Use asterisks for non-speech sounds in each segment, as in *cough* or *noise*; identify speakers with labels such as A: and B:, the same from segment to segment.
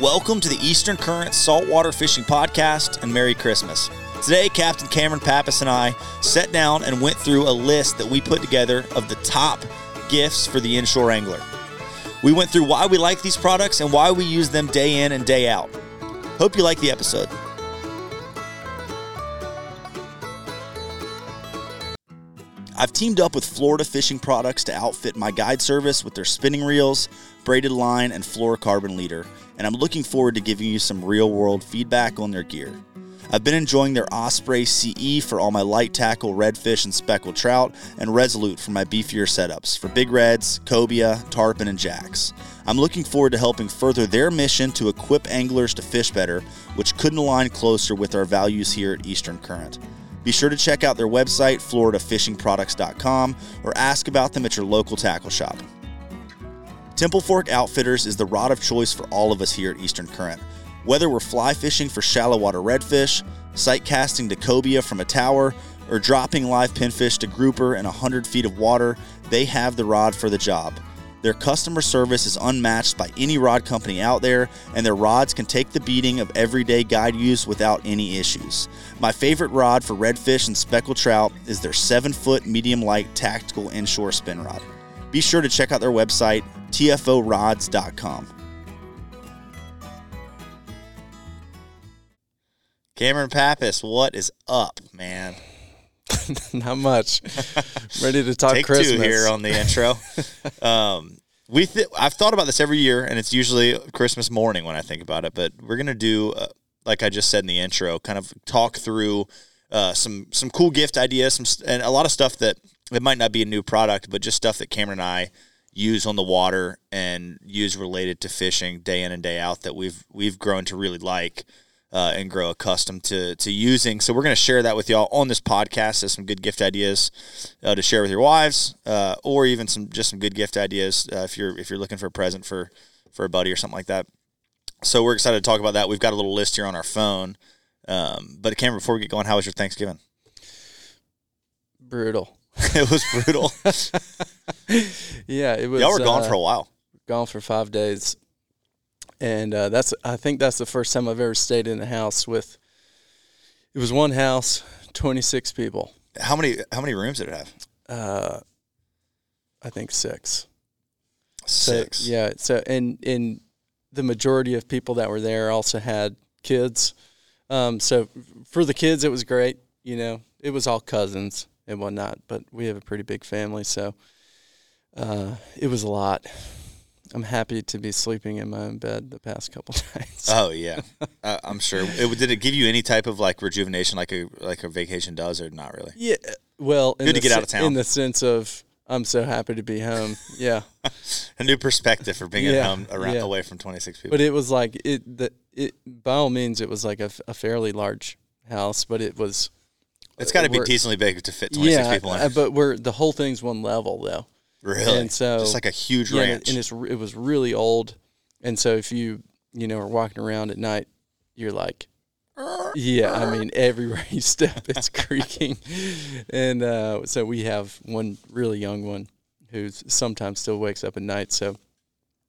A: Welcome to the Eastern Current Saltwater Fishing Podcast and Merry Christmas. Today, Captain Cameron Pappas and I sat down and went through a list that we put together of the top gifts for the inshore angler. We went through why we like these products and why we use them day in and day out. Hope you like the episode. I've teamed up with Florida Fishing Products to outfit my guide service with their spinning reels, braided line, and fluorocarbon leader, and I'm looking forward to giving you some real world feedback on their gear. I've been enjoying their Osprey CE for all my light tackle, redfish, and speckled trout, and Resolute for my beefier setups for big reds, cobia, tarpon, and jacks. I'm looking forward to helping further their mission to equip anglers to fish better, which couldn't align closer with our values here at Eastern Current. Be sure to check out their website, floridafishingproducts.com, or ask about them at your local tackle shop. Temple Fork Outfitters is the rod of choice for all of us here at Eastern Current. Whether we're fly fishing for shallow water redfish, sight casting to cobia from a tower, or dropping live pinfish to grouper in 100 feet of water, they have the rod for the job. Their customer service is unmatched by any rod company out there, and their rods can take the beating of everyday guide use without any issues. My favorite rod for redfish and speckled trout is their 7 foot medium light tactical inshore spin rod. Be sure to check out their website, tforods.com. Cameron Pappas, what is up, man? *laughs*
B: Not much. *laughs* Ready to talk
A: Take
B: Christmas
A: two here on the intro. *laughs* um, we th- I've thought about this every year, and it's usually Christmas morning when I think about it. But we're gonna do, uh, like I just said in the intro, kind of talk through uh, some some cool gift ideas, some st- and a lot of stuff that it might not be a new product, but just stuff that Cameron and I use on the water and use related to fishing day in and day out that we've we've grown to really like uh, and grow accustomed to to using. So we're going to share that with y'all on this podcast as some good gift ideas uh, to share with your wives, uh, or even some just some good gift ideas uh, if you're if you're looking for a present for for a buddy or something like that. So we're excited to talk about that. We've got a little list here on our phone. Um, but Cameron, before we get going, how was your Thanksgiving?
B: Brutal. *laughs*
A: it was brutal. *laughs*
B: yeah, it was.
A: Y'all were gone
B: uh,
A: for a while.
B: Gone for five days, and uh, that's. I think that's the first time I've ever stayed in a house with. It was one house, twenty six people.
A: How many how many rooms did it have?
B: Uh, I think six.
A: Six.
B: So, yeah. So and and the majority of people that were there also had kids. Um, so for the kids, it was great. You know, it was all cousins and whatnot, but we have a pretty big family, so uh, it was a lot. I'm happy to be sleeping in my own bed the past couple *laughs* nights.
A: Oh yeah, uh, I'm sure. It, did it give you any type of like rejuvenation, like a like a vacation does, or not really?
B: yeah. Well, in
A: Good to
B: the
A: get out of town.
B: In the sense of, I'm so happy to be home. Yeah. *laughs*
A: a new perspective for being at home around
B: yeah.
A: away from 26 people.
B: but it was like it. The it by all means, it was like a fairly large house, but it was.
A: It's got to be decently big to fit 26
B: yeah,
A: people in.
B: uh, but we're the whole thing's one level though.
A: really,
B: and so-
A: just like a huge
B: Yeah, and
A: ranch.
B: and it's it was really old, and so if you you know are walking around at night, you're like, yeah, I mean everywhere *laughs* you step, it's creaking, and uh, so we have one really young one who sometimes still wakes up at night. So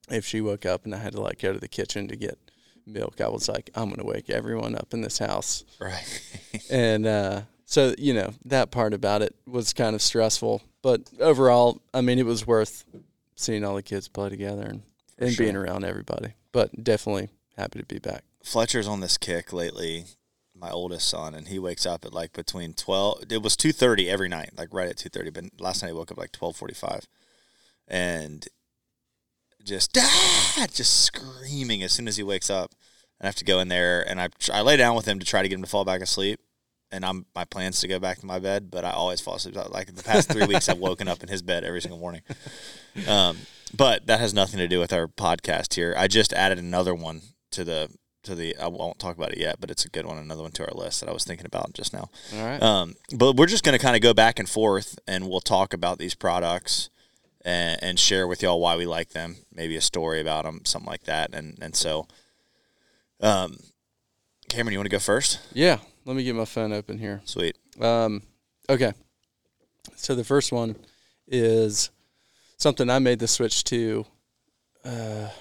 B: if she woke up and I had to like go to the kitchen to get milk, I was like, I'm gonna wake everyone up in this house
A: right. *laughs*
B: and uh, so you know that part about it was kind of stressful, but overall, I mean, it was worth seeing all the kids play together and, and
A: sure.
B: being around everybody. But definitely happy to be back.
A: Fletcher's on this kick lately. My oldest son, and he wakes up at like between 12. It was 2:30 every night, like right at 2:30. But last night he woke up like 12:45, and just dad, just screaming as soon as he wakes up. And I have to go in there, and I I lay down with him to try to get him to fall back asleep. And I'm my plans to go back to my bed, but I always fall asleep. Like the past three weeks, I've woken up in his bed every single morning. Um, but that has nothing to do with our podcast here. I just added another one to the to the. I won't talk about it yet, but it's a good one. Another one to our list that I was thinking about just now.
B: All right.
A: Um, but we're just going to kind of go back and forth, and we'll talk about these products and, and share with y'all why we like them. Maybe a story about them, something like that. And and so, um, Cameron, you want to go first?
B: yeah. Let me get my phone open here.
A: Sweet.
B: Um, okay. So the first one is something I made the switch to uh, a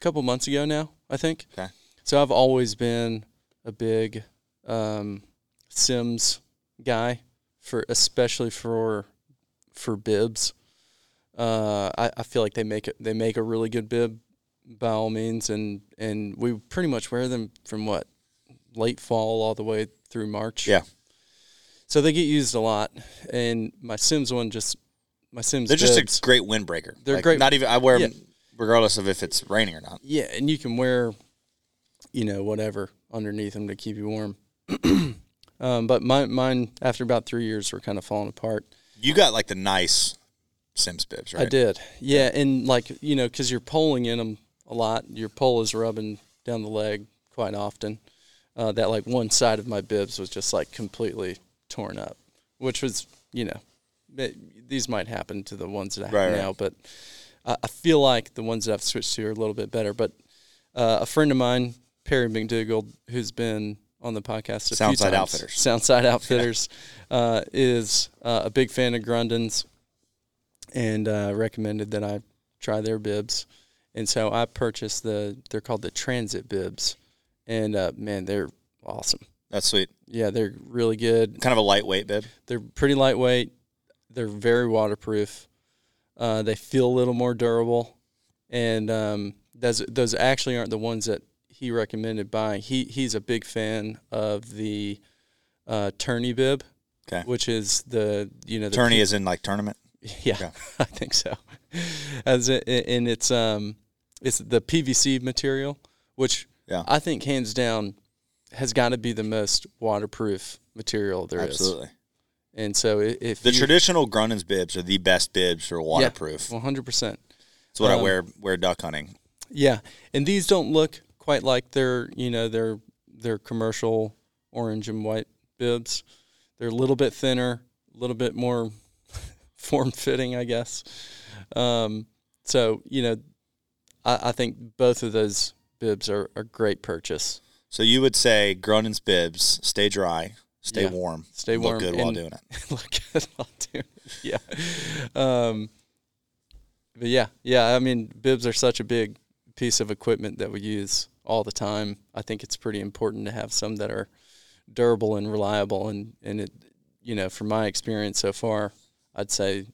B: couple months ago now. I think.
A: Okay.
B: So I've always been a big um, Simms guy for especially for for bibs. Uh, I, I feel like they make it they make a really good bib by all means and and we pretty much wear them from what late fall all the way through March.
A: Yeah.
B: So they get used a lot and my Simms one just my Simms.
A: They're just
B: bibs,
A: a great windbreaker.
B: They're
A: Like,
B: great-
A: Not even I wear
B: Yeah.
A: them regardless of if it's raining or not.
B: Yeah, and you can wear, you know, whatever underneath them to keep you warm. *clears throat* um, but my, mine, after about three years, were kind of falling apart.
A: You got like the nice Simms bibs, right?
B: I did, yeah, and like you know, because you're pulling in them a lot. Your pole is rubbing down the leg quite often. Uh, that like one side of my bibs was just like completely torn up, which was you know, it, these might happen to the ones that I have
A: Right,
B: now, but I, I feel like the ones that I've switched to are a little bit better. But uh, a friend of mine, Perry McDougall, who's been on the podcast a
A: Soundside
B: few times,
A: Outfitters.
B: Soundside *laughs* Outfitters, uh, is uh, a big fan of Grundens and uh, recommended that I try their bibs. And so I purchased the, they're called the Transit bibs. And uh, man, they're awesome.
A: That's sweet.
B: Yeah, they're really good.
A: Kind of a lightweight bib.
B: They're pretty lightweight. They're very waterproof. Uh, they feel a little more durable, and um, those those actually aren't the ones that he recommended buying. He he's a big fan of the uh, tourney bib,
A: Okay.
B: which is the you know the
A: Tourney is in like tournament. *laughs*
B: yeah. *laughs* I think so. As it, and it's um, it's the PVC material, which
A: Yeah.
B: I think hands down has got to be the most waterproof material there is.
A: Absolutely.
B: And so if
A: The
B: you,
A: traditional Grundens bibs are the best bibs for waterproof.
B: hundred percent,
A: It's what I
B: um,
A: wear wear duck hunting.
B: yeah. And these don't look quite like their you know their their commercial orange and white bibs. They're a little bit thinner, a little bit more *laughs* form fitting, I guess. Um, so you know, I, I think both of those bibs are a great purchase.
A: So you would say Grundens bibs stay dry, stay
B: Yeah.
A: warm,
B: Stay warm
A: look good while doing it. *laughs*
B: look good while doing it. Yeah. Um, but yeah, yeah. I mean, bibs are such a big piece of equipment that we use all the time. I think it's pretty important to have some that are durable and reliable. And and it, you know, from my experience so far, I'd say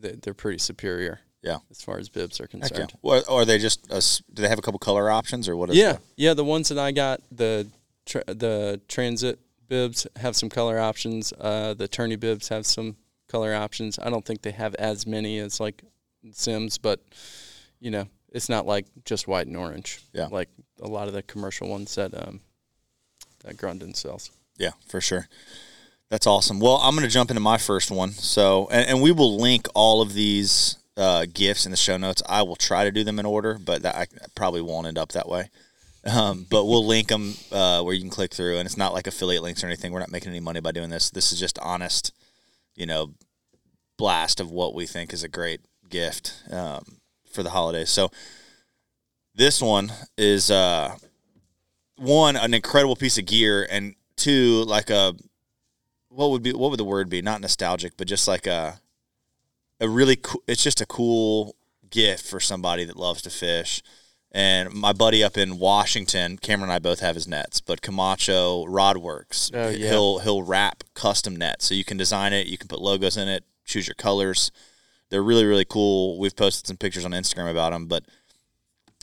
B: that they're pretty superior.
A: Yeah.
B: As far as bibs are
A: yeah.
B: concerned.
A: Or are they just a s do they have a couple color options or what is
B: Yeah,
A: that?
B: yeah. The ones that I got, the tra- the transit bibs have some color options. Uh, the tourney bibs have some color options. I don't think they have as many as like Simms, but you know, it's not like just white and orange.
A: Yeah.
B: like a lot of the commercial ones that um that Grunden sells.
A: Yeah, for sure. That's awesome. Well, I'm going to jump into my first one. So, and, and we will link all of these uh, gifts in the show notes. I will try to do them in order, but that, I probably won't end up that way. Um, but we'll link them uh, where you can click through, and it's not like affiliate links or anything. We're not making any money by doing this. This is just honest, you know, blast of what we think is a great gift um, for the holidays. So, this one is uh, one an incredible piece of gear, and two like a what would be what would the word be? Not nostalgic, but just like a a really cool. It's just a cool gift for somebody that loves to fish. And my buddy up in Washington, Cameron and I both have his nets, but Camacho Rod Works,
B: Oh, yeah.
A: he'll he'll wrap custom nets, so you can design it, you can put logos in it, choose your colors. They're really really cool. We've posted some pictures on Instagram about them, but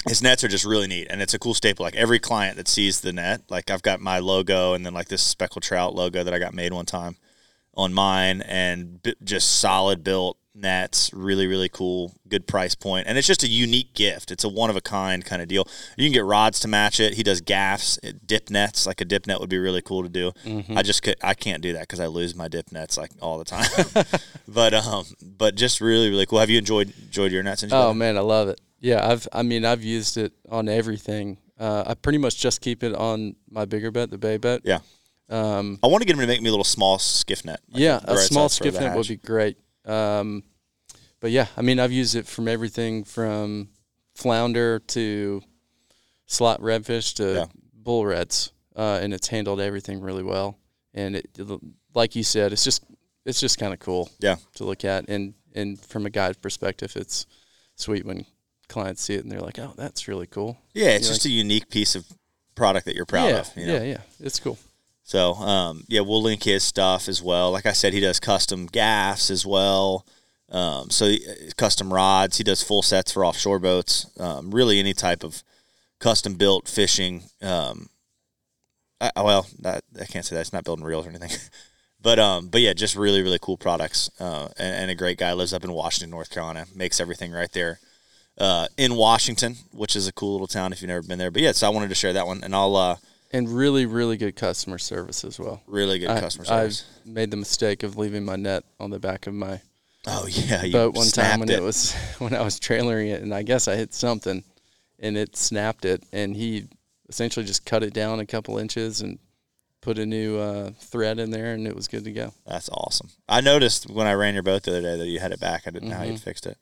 A: his nets are just really neat and it's a cool staple like every client that sees the net like i've got my logo and then like this speckled trout logo that i got made one time on mine and b- just solid built nets really really cool good price point and it's just a unique gift it's a one of a kind kind of deal you can get rods to match it he does gaffs dip nets like a dip net would be really cool to do i just could i can't do that because i lose my dip nets like all the time *laughs* but um but just really really cool have you enjoyed enjoyed your nets Enjoyed
B: Oh
A: them?
B: man, I love it. Yeah, I've I mean I've used it on everything. Uh, I pretty much just keep it on my bigger bet, the bay bet.
A: yeah
B: Um,
A: I want to get him to make me a little small skiff net. like
B: yeah, a small skiff net would be great. Um, but yeah, I mean, I've used it from everything from flounder to slot redfish to
A: Yeah.
B: bull reds, uh, and it's handled everything really well. And it, like you said, it's just it's just kind of cool
A: Yeah.
B: to look at. And and from a guide perspective, it's sweet when clients see it and they're like, "Oh, that's really cool."
A: Yeah, it's
B: You're
A: just a unique piece of product that you're proud
B: yeah,
A: of. You know?
B: yeah, yeah. It's cool.
A: So, um, yeah, we'll link his stuff as well. Like I said, he does custom gaffs as well. Um, so he- custom rods. He does full sets for offshore boats. Um, really, any type of custom built fishing. Um, I, well, that, I can't say that. It's not building reels or anything. *laughs* but um, but yeah, just really really cool products. Uh, and, and a great guy lives up in Washington, North Carolina. Makes everything right there. Uh, in Washington, which is a cool little town if you've never been there. But yeah, so I wanted to share that one, and I'll uh,
B: And really, really good customer service as well.
A: really good
B: I-
A: customer service.
B: I made the mistake of leaving my net on the back of my
A: Oh yeah, you
B: boat one time when it. was *laughs* when I was trailering it, and I guess I hit something, and it snapped it, and he essentially just cut it down a couple inches and put a new uh, thread in there, and it was good to go.
A: That's awesome. I noticed when I ran your boat the other day that you had it back. I didn't know how
B: Mm-hmm.
A: you'd fixed it,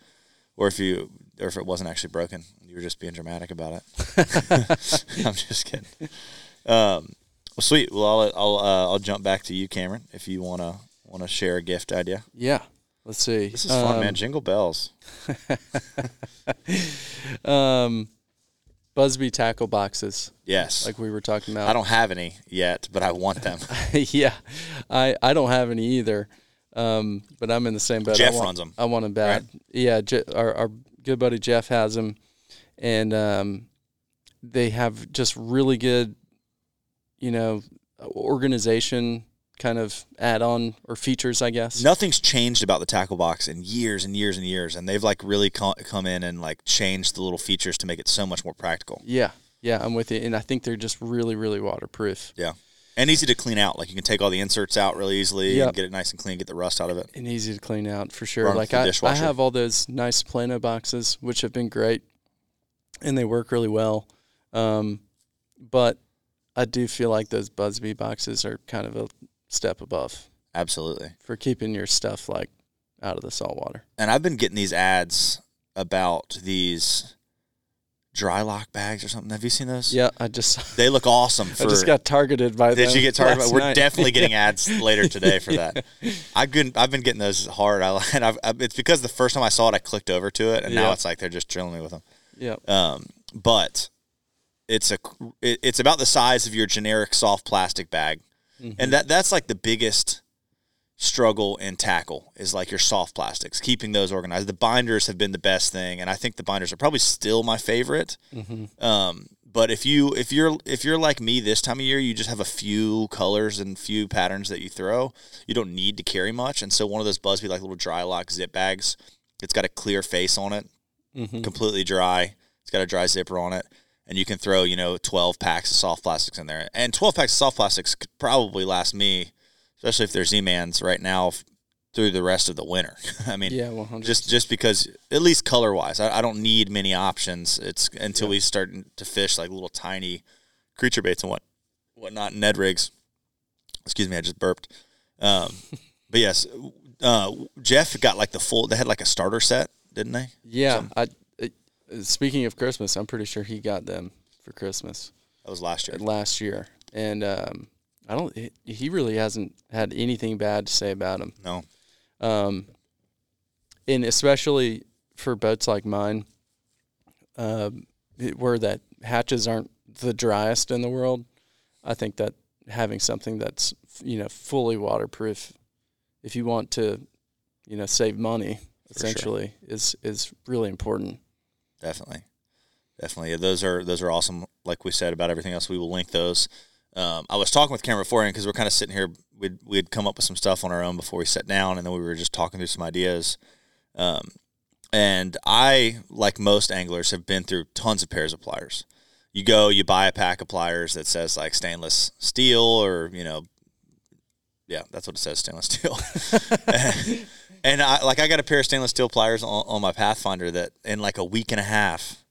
A: or if you, or if it wasn't actually broken. You were just being dramatic about it. *laughs* *laughs* I'm just kidding. Um, well, sweet. Well, I'll I'll uh, I'll jump back to you, Cameron, if you wanna wanna share a gift idea.
B: Yeah. Let's see.
A: This is fun,
B: Um,
A: man. Jingle bells. *laughs*
B: Um, Buzbe tackle boxes,
A: Yes.
B: like we were talking about.
A: I don't have any yet, but I want them. *laughs*
B: yeah, I I don't have any either. Um, but I'm in the same boat. I
A: Jeff
B: want-
A: runs 'em,
B: I want them bad. Yeah, Je- our our good buddy Jeff has them, and um, they have just really good, you know, organization kind of add-on or features, I guess.
A: Nothing's changed about the tackle box in years and years and years, and they've like really come in and like changed the little features to make it so much more practical.
B: Yeah, yeah, I'm with you, and I think they're just really, really waterproof
A: Yeah. And easy to clean out. Like you can take all the inserts out really easily
B: Yep.
A: and get it nice and clean, get the rust out of it.
B: and easy to clean out for sure.
A: Run
B: like I, I have all those nice Plano boxes, which have been great, and they work really well. Um, but I do feel like those Buzbe boxes are kind of a step above
A: Absolutely.
B: for keeping your stuff like out of the salt water.
A: And I've been getting these ads about these dry lock bags or something. Have you seen those?
B: Yeah, I just
A: They look awesome *laughs*
B: I just got targeted by
A: Did
B: them
A: you get targeted?
B: last
A: We're
B: night.
A: definitely getting ads *laughs* later today for that. I've been I've been getting those hard. I *laughs* and I've, I've- it's because the first time I saw it, I clicked over to it, and now it's like they're just drilling me with them.
B: yeah.
A: Um, but it's a it's about the size of your generic soft plastic bag,
B: Mm-hmm.
A: and that that's like the biggest struggle and tackle is like your soft plastics, keeping those organized. The binders have been the best thing, and I think the binders are probably still my favorite.
B: Mm-hmm.
A: Um, but if you if you're if you're like me this time of year, you just have a few colors and few patterns that you throw. You don't need to carry much, and so one of those Buzbe like little dry lock zip bags, it's got a clear face on it,
B: Mhm.
A: completely dry. It's got a dry zipper on it, and you can throw you know twelve packs of soft plastics in there, and twelve packs of soft plastics could probably last me, especially if they're Z-mans right now, through the rest of the winter. *laughs* I mean,
B: Yeah, 100.
A: just just because at least color wise, I, I don't need many options. It's until we start to fish like little tiny creature baits and what whatnot Ned rigs. Excuse me, I just burped. Um, *laughs* but yes, uh, Jeff got like the full. They had like a starter set, didn't they?
B: yeah. I speaking of Christmas, I'm pretty sure he got them for Christmas.
A: That was last year.
B: last year, and um, I don't. he- really hasn't had anything bad to say about him.
A: No,
B: Um, and especially for boats like mine, um, where that hatches aren't the driest in the world, I think that having something that's you know fully waterproof, if you want to, you know, save money,
A: For sure.
B: essentially, is is really important.
A: Definitely, definitely. Those are those are awesome. Like we said about everything else, we will link those. Um, I was talking with Cameron beforehand because we're kind of sitting here. We'd we'd come up with some stuff on our own before we sat down, and then we were just talking through some ideas. Um, and I, like most anglers, have been through tons of pairs of pliers. You go, you buy a pack of pliers that says like stainless steel, or you know, yeah, that's what it says, stainless steel. *laughs* and I like I got a pair of stainless steel pliers on, on my Pathfinder that in like a week and a half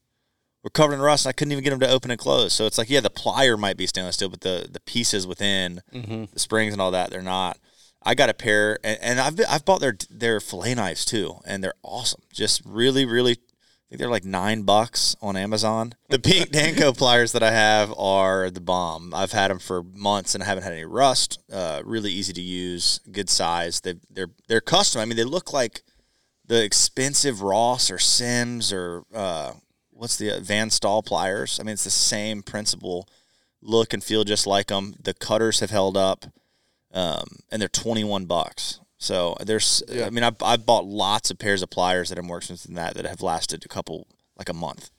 A: were covered in rust. And I couldn't even get them to open and close. So it's like, yeah, the plier might be stainless steel, but the the pieces within
B: Mm-hmm.
A: the springs and all that, they're not. I got a pair, and, and I've been, I've bought their their fillet knives too, and they're awesome. Just really, really, think they're like nine bucks on Amazon. The pink *laughs* Danco pliers that I have are the bomb. I've had them for months and I haven't had any rust. Uh, really easy to use, good size. They they're they're custom. I mean, they look like the expensive Ross or Simms or uh, what's the Van Staal pliers. I mean, it's the same principle, look and feel just like them. The cutters have held up, um, and they're twenty one bucks. So there's,
B: Yeah.
A: I mean, I I bought lots of pairs of pliers that are more expensive than that that have lasted a couple like a month.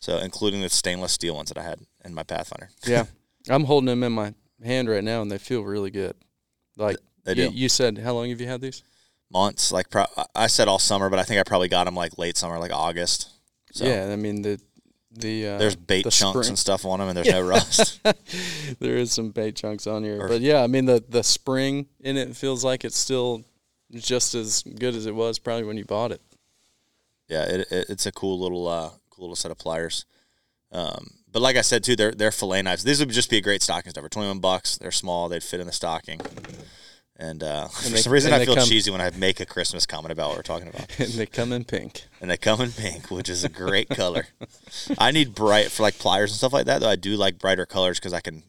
A: So including the stainless steel ones that I had in my Pathfinder.
B: Yeah, *laughs* I'm holding them in my hand right now, and they feel really good. Like
A: They
B: you,
A: do.
B: you said, how long have you had these?
A: Months like pro- I said all summer, but I think I probably got them like late summer, like August. So
B: Yeah, I mean the the uh,
A: there's bait
B: the
A: chunks
B: spring-
A: and stuff on them, and there's no rust. *laughs*
B: there is some bait chunks on here,
A: Or-
B: but yeah, I mean the the spring in it feels like it's still just as good as it was probably when you bought it.
A: yeah, it, it, it's a cool little uh, cool little set of pliers. Um, but like I said too, they're they're fillet knives. These would just be a great stocking stuffer. Twenty one bucks. They're small. They'd fit in the stocking. And, uh, *laughs* for
B: they-
A: some reason, I feel
B: come-
A: cheesy when I make a Christmas comment about what we're talking about. *laughs*
B: and they come in pink.
A: and they come in pink, which is a great color. *laughs* I need bright for like pliers and stuff like that. Though I do like brighter colors because I can.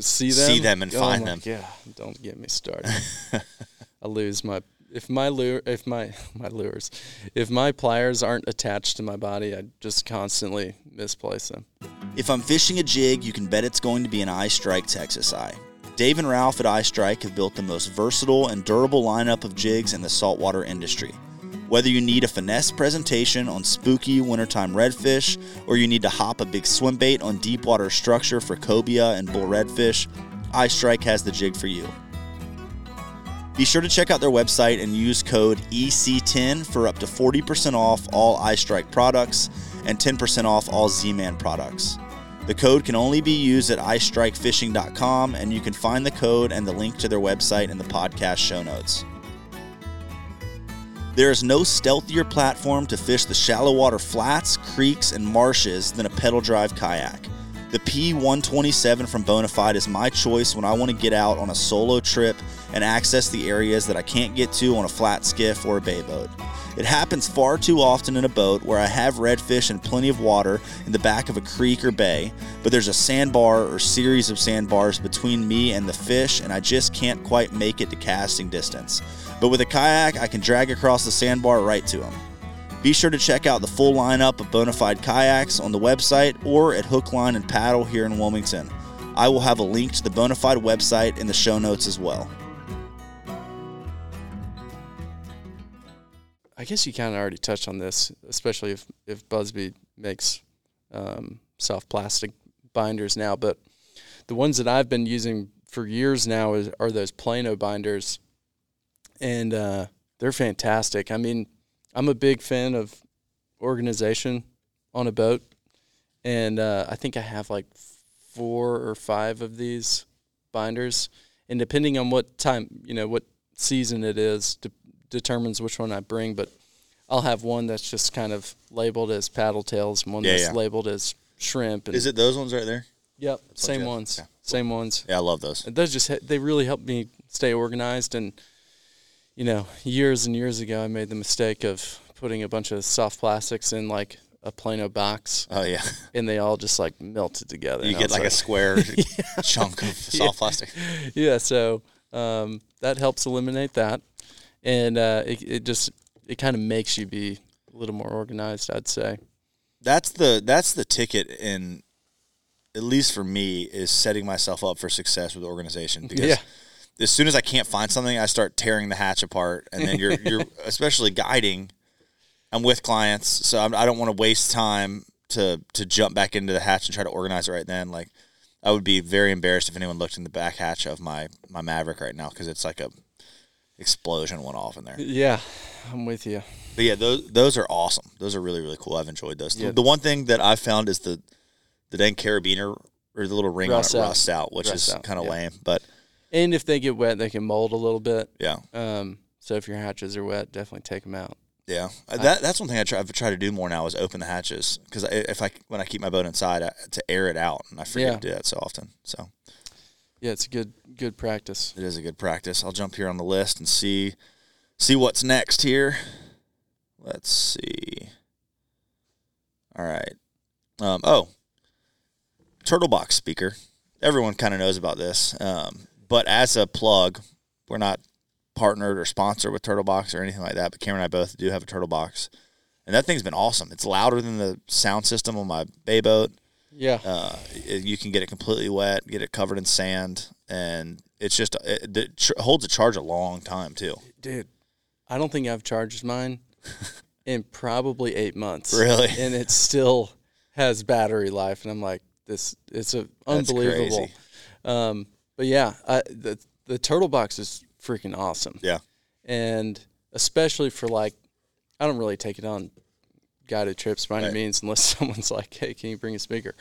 B: See them,
A: See them and
B: Oh
A: find them.
B: Yeah, don't get me started. I lose my if my lure if my my lures if my pliers aren't attached to my body, I just constantly misplace them.
A: If I'm fishing a jig, you can bet it's going to be an EyeStrike Texas Eye. Dave and Ralph at EyeStrike have built the most versatile and durable lineup of jigs in the saltwater industry. Whether you need a finesse presentation on spooky wintertime redfish, or you need to hop a big swim bait on deep water structure for cobia and bull redfish, EyeStrike has the jig for you. Be sure to check out their website and use code EC10 for up to 40% off all EyeStrike products and 10% off all Z Man products. The code can only be used at EyeStrikeFishing.com, and you can find the code and the link to their website in the podcast show notes. There is no stealthier platform to fish the shallow water flats, creeks, and marshes than a pedal drive kayak. The P127 from Bonafide is my choice when I want to get out on a solo trip and access the areas that I can't get to on a flat skiff or a bay boat. It happens far too often in a boat where I have redfish and plenty of water in the back of a creek or bay, but there's a sandbar or series of sandbars between me and the fish, and I just can't quite make it to casting distance. But with a kayak, I can drag across the sandbar right to them. Be sure to check out the full lineup of Bonafide kayaks on the website or at Hook, Line, and Paddle here in Wilmington. I will have a link to the Bonafide website in the show notes as well.
B: I guess you kind of already touched on this, especially if if Buzbe makes um, soft plastic binders now. But the ones that I've been using for years now is, are those Plano binders, and uh, they're fantastic. I mean, I'm a big fan of organization on a boat, and uh, I think I have like four or five of these binders, and depending on what time, you know, what season it is, de- determines which one I bring. But I'll have one that's just kind of labeled as paddle tails, and one
A: Yeah,
B: that's
A: yeah.
B: labeled as shrimp. And,
A: Is it those ones right there?
B: Yep,
A: what
B: same
A: have.
B: ones, same ones.
A: Yeah, I love those.
B: And those just they really help me stay organized and you know years and years ago i made the mistake of putting a bunch of soft plastics in like a plano box
A: Oh yeah,
B: and they all just like melted together
A: you get
B: was
A: like a square *laughs* chunk of soft plastic. *laughs*
B: yeah so um, that helps eliminate that and uh, it, it just it kind of makes you be a little more organized i'd say
A: That's the that's the ticket in, at least for me, is setting myself up for success with organization. *laughs* Because
B: Yeah.
A: as soon as I can't find something, I start tearing the hatch apart, and then you're you're *laughs* especially guiding. I'm with clients, so I'm, I don't want to waste time to to jump back into the hatch and try to organize it right then. Like I would be very embarrassed if anyone looked in the back hatch of my my Maverick right now because it's like a explosion went off in there.
B: yeah i'm with you
A: But yeah, those those are awesome. Those are really really cool. I've enjoyed those.
B: Yeah.
A: The one thing that I've found is the the dang carabiner or the little ring
B: Rust
A: on it
B: out.
A: rusts out, which
B: Rust
A: is kind of
B: yeah.
A: lame. But
B: and if they get wet they can mold a little bit
A: yeah,
B: um, so if your hatches are wet definitely take them out
A: yeah, that that's one thing I try, I've tried to do more now is open the hatches because if I when I keep my boat inside I, to air it out, and I forget
B: Yeah.
A: to do that so often. So
B: Yeah, it's a good good practice.
A: it is a good practice. I'll jump here on the list and see see what's next here. Let's see. All right. Um, oh, turtle box speaker. Everyone kind of knows about this, um, but as a plug, we're not partnered or sponsored with Turtle Box or anything like that. But Cameron and I both do have a Turtle Box, and that thing's been awesome. It's louder than the sound system on my bay boat.
B: Yeah.
A: Uh, you can get it completely wet, get it covered in sand, and it's just it, it tr- holds a charge a long time too.
B: Dude, I don't think I've charged mine *laughs* in probably eight months.
A: Really?
B: And it still has battery life. And I'm like, this, it's a unbelievable. Um, but yeah, I, the, the turtle box is freaking awesome.
A: Yeah.
B: And especially for like, I don't really take it on guided trips by any
A: Right.
B: means unless *laughs* someone's like, hey, can you bring a speaker?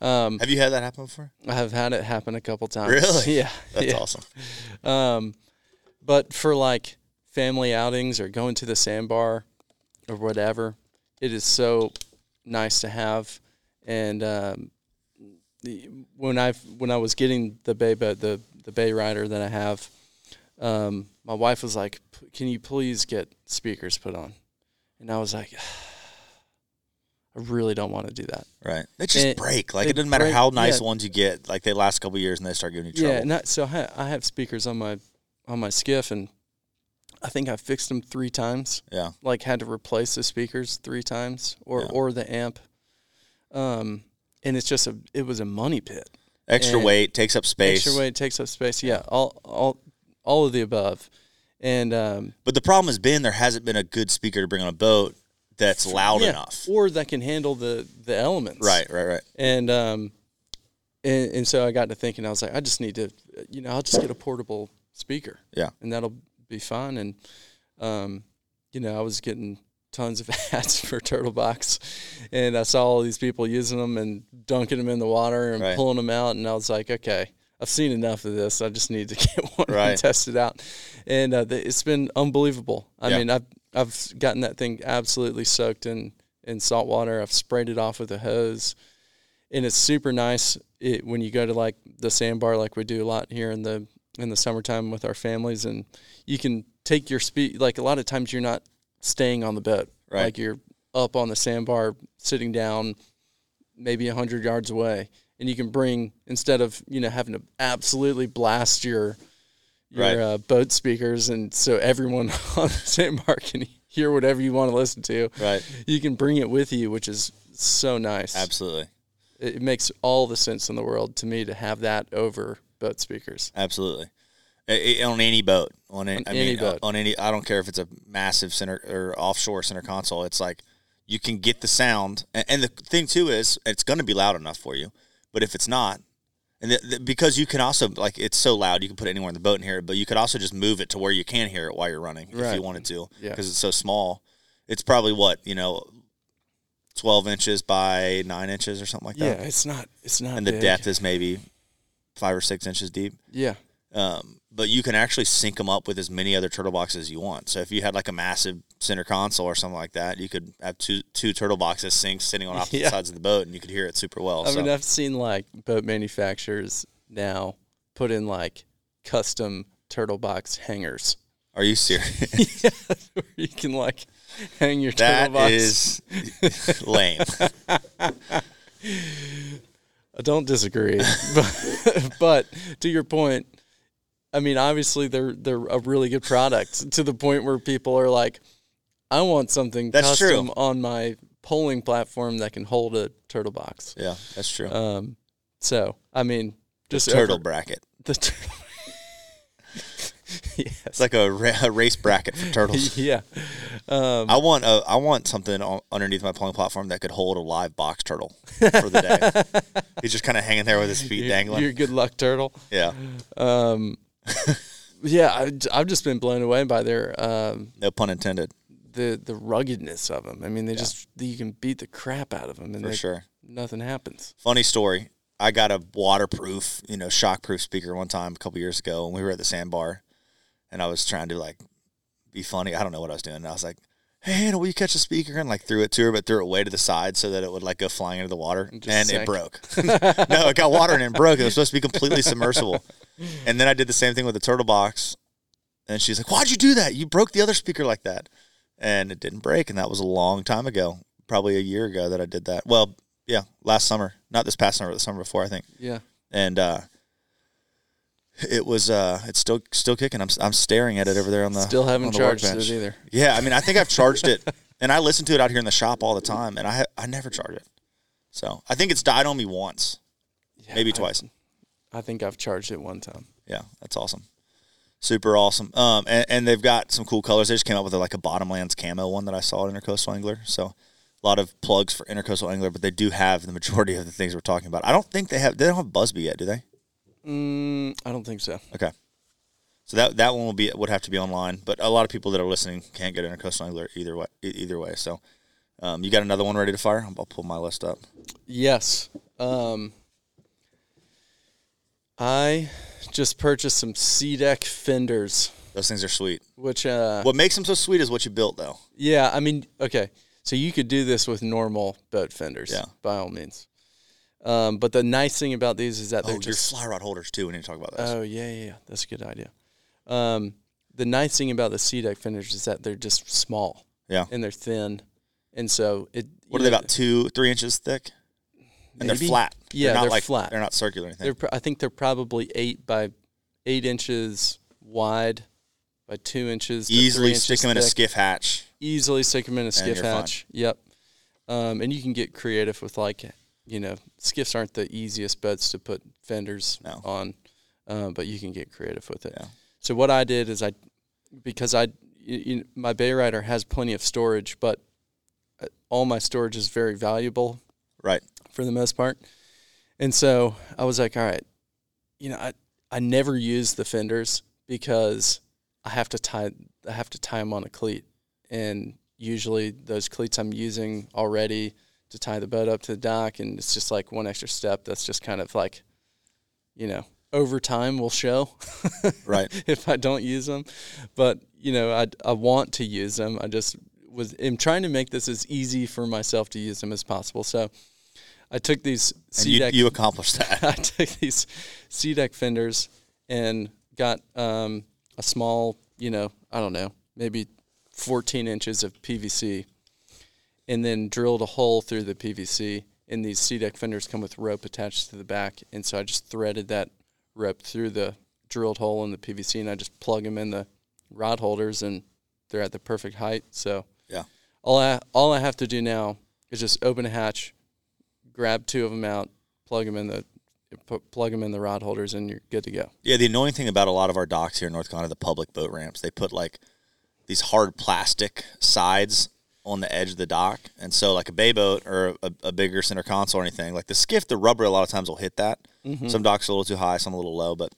B: Um,
A: Have you had that happen before?
B: I have had it happen a couple times.
A: Really? *laughs*
B: Yeah.
A: That's
B: yeah.
A: awesome.
B: Um, but for like family outings or going to the sandbar or whatever, it is so nice to have. And um, the, when I when I was getting the bay boat, the the bay rider that I have, um, my wife was like, "P- "Can you please get speakers put on?" And I was like, "I really don't want to do that."
A: Right. They just
B: And
A: break. Like it doesn't matter
B: break-
A: how nice
B: yeah.
A: ones you get. Like they last a couple years and they start giving you trouble.
B: Yeah, and so I, ha- I have speakers on my on my skiff, and I think I fixed them three times.
A: yeah.
B: Like had to replace the speakers three times, or
A: Yeah.
B: or the amp. Um, and it's just a it was a money pit.
A: Extra
B: And
A: weight takes up space.
B: Extra weight takes up space. Yeah, all all all of the above, and um,
A: But the problem has been there hasn't been a good speaker to bring on a boat that's loud
B: yeah,
A: enough.
B: or that can handle the the elements.
A: Right, right, right.
B: And um, and, and so I got to thinking, I was like, I just need to, you know, I'll just get a portable speaker.
A: Yeah.
B: And that'll be fine. And, um, you know, I was getting tons of *laughs* ads for Turtle Box, and I saw all these people using them and dunking them in the water and
A: Right.
B: pulling them out, and I was like, okay. I've seen enough of this. I just need to *laughs* get one
A: Right.
B: and test it out, and uh, the, it's been unbelievable. I
A: Yeah.
B: mean, I've I've gotten that thing absolutely soaked in in salt water. I've sprayed it off with a hose, and it's super nice it, when you go to like the sandbar, like we do a lot here in the in the summertime with our families, and you can take your speed. Like a lot of times, you're not staying on the boat.
A: Right.
B: Like you're up on the sandbar, sitting down, maybe a hundred yards away, and you can bring instead of you know having to absolutely blast your your
A: Right.
B: uh, boat speakers, and so everyone *laughs* on the sandbar can hear whatever you want to listen to.
A: Right.
B: You can bring it with you, which is so nice.
A: Absolutely.
B: It, it makes all the sense in the world to me to have that over boat speakers.
A: Absolutely. On any boat, on any,
B: On
A: I mean,
B: boat.
A: on any. I don't care if it's a massive center or offshore center console. It's like you can get the sound, and, and the thing too is it's going to be loud enough for you. But if it's not, and the, the, because you can also like it's so loud, you can put it anywhere in the boat and hear it. But you could also just move it to where you can hear it while you're running if you wanted to,
B: Yeah.
A: because it's so small. It's probably what you know, twelve inches by nine inches or something like that.
B: Yeah, it's not. It's not.
A: and the
B: big.
A: depth is maybe five or six inches deep.
B: Yeah,
A: Um, but you can actually sync them up with as many other turtle boxes as you want. So if you had like a massive center console or something like that, you could have two two turtle boxes synced sitting on *laughs* opposite
B: Yeah.
A: sides of the boat, and you could hear it super well.
B: I
A: so
B: mean, I've seen like boat manufacturers now put in like custom turtle box hangers.
A: are you serious? *laughs*
B: yeah, where you can like hang your turtle
A: that
B: box.
A: is *laughs* lame.
B: I don't disagree, but, but to your point, I mean, obviously they're they're a really good product to the point where people are like, I want something
A: That's true.
B: custom on my polling platform that can hold a turtle box.
A: Yeah, that's true.
B: Um, so I mean, just
A: turtle
B: over-
A: bracket.
B: the turtle. *laughs* yes.
A: It's like a, ra- a race bracket for turtles. *laughs*
B: yeah. Um,
A: I want a, I want something on, underneath my pulling platform that could hold a live box turtle for the day. *laughs* He's just kind of hanging there with his feet
B: you're,
A: dangling.
B: you're good luck turtle.
A: yeah,
B: Um, *laughs* yeah, I, I've just been blown away by their um,
A: no pun intended.
B: the the ruggedness of them. I mean, they just you can beat the crap out of them, and
A: For
B: they,
A: sure.
B: nothing happens.
A: Funny story. I got a waterproof, you know, shockproof speaker one time a couple years ago, and we were at the sandbar, and I was trying to like be funny. I don't know what I was doing. And I was like, "Hey, Hannah, will you catch a speaker?" And like threw it to her, but threw it way to the side so that it would like go flying into the water,
B: just
A: and it broke. *laughs* no, it got water and it broke. It was supposed to be completely submersible. *laughs* And then I did the same thing with the turtle box, and she's like, "Why'd you do that? You broke the other speaker like that." And it didn't break, and that was a long time ago, probably a year ago that I did that. Well, yeah, last summer, not this past summer, the summer before, I think.
B: Yeah,
A: And uh, it was uh, it's still still kicking. I'm I'm staring at it over there on the
B: still haven't
A: the
B: charged it either.
A: Yeah, I mean, I think I've charged it, *laughs* and I listen to it out here in the shop all the time, and I ha- I never charge it. So I think it's died on me once,
B: Yeah,
A: maybe
B: I-
A: twice.
B: I think I've charged it one time.
A: Yeah, that's awesome. Super awesome. Um, and, and they've got some cool colors. They just came out with a, like a Bottomlands camo one that I saw at Intracoastal Angler. So a lot of plugs for Intracoastal Angler, but they do have the majority of the things we're talking about. I don't think they have. They don't have Buzbe yet, do they?
B: Mm, I don't think so.
A: Okay. So that that one will be would have to be online, but a lot of people that are listening can't get Intracoastal Angler either way. Either way, so um, you got another one ready to fire? I'll pull my list up.
B: Yes. Um, I just purchased some SeaDek fenders,
A: Those things are sweet.
B: which uh,
A: What makes them so sweet is what you built, though.
B: Yeah, I mean, okay. So you could do this with normal boat fenders,
A: Yeah.
B: by all means. Um, but the nice thing about these is that
A: Oh,
B: they're
A: your
B: just.
A: fly rod holders too. We need to talk about this.
B: Oh yeah, yeah, yeah. That's a good idea. Um, the nice thing about the SeaDek fenders is that they're just small
A: yeah.
B: and they're thin, and so it.
A: What are they about two, three inches thick? And
B: Maybe?
A: they're flat.
B: Yeah,
A: they're not
B: they're
A: like
B: flat.
A: They're not circular or anything.
B: They're. pr- I think they're probably eight by eight inches wide, by two inches.
A: Easily
B: inches
A: stick them in a skiff hatch.
B: easily stick them in a skiff
A: you're fine.
B: hatch. Yep. Um, and you can get creative with like, you know, skiffs aren't the easiest boats to put fenders
A: No.
B: on, uh, but you can get creative with it.
A: Yeah.
B: So what I did is I, because I, you, you, my bay rider has plenty of storage, but uh, all my storage is very valuable
A: Right.
B: For the most part. And so I was like, all right, you know, I, I never use the fenders because I have to tie I have to tie them on a cleat, and usually those cleats I'm using already to tie the boat up to the dock, and it's just like one extra step. That's just kind of like, you know, over time will show *laughs*
A: Right.
B: if I don't use them. But you know, I I want to use them. I just was am trying to make this as easy for myself to use them as possible. So I took these
A: And
B: C
A: you,
B: deck
A: you accomplished that. *laughs*
B: I took these SeaDek fenders and got um, a small, you know, I don't know, maybe 14 inches of PVC, and then drilled a hole through the PVC. And these SeaDek fenders come with rope attached to the back, and so I just threaded that rope through the drilled hole in the PVC, and I just plug them in the rod holders, and they're at the perfect height. So
A: Yeah.
B: all I all I have to do now is just open a hatch, grab two of them out, plug them in the plug them in the rod holders, and you're good to go.
A: Yeah, the annoying thing about a lot of our docks here in North Carolina, the public boat ramps, they put like these hard plastic sides on the edge of the dock, and so like a bay boat or a, a bigger center console or anything, like the skiff, the rubber a lot of times will hit that. Some docks are a little too high, some a little low, but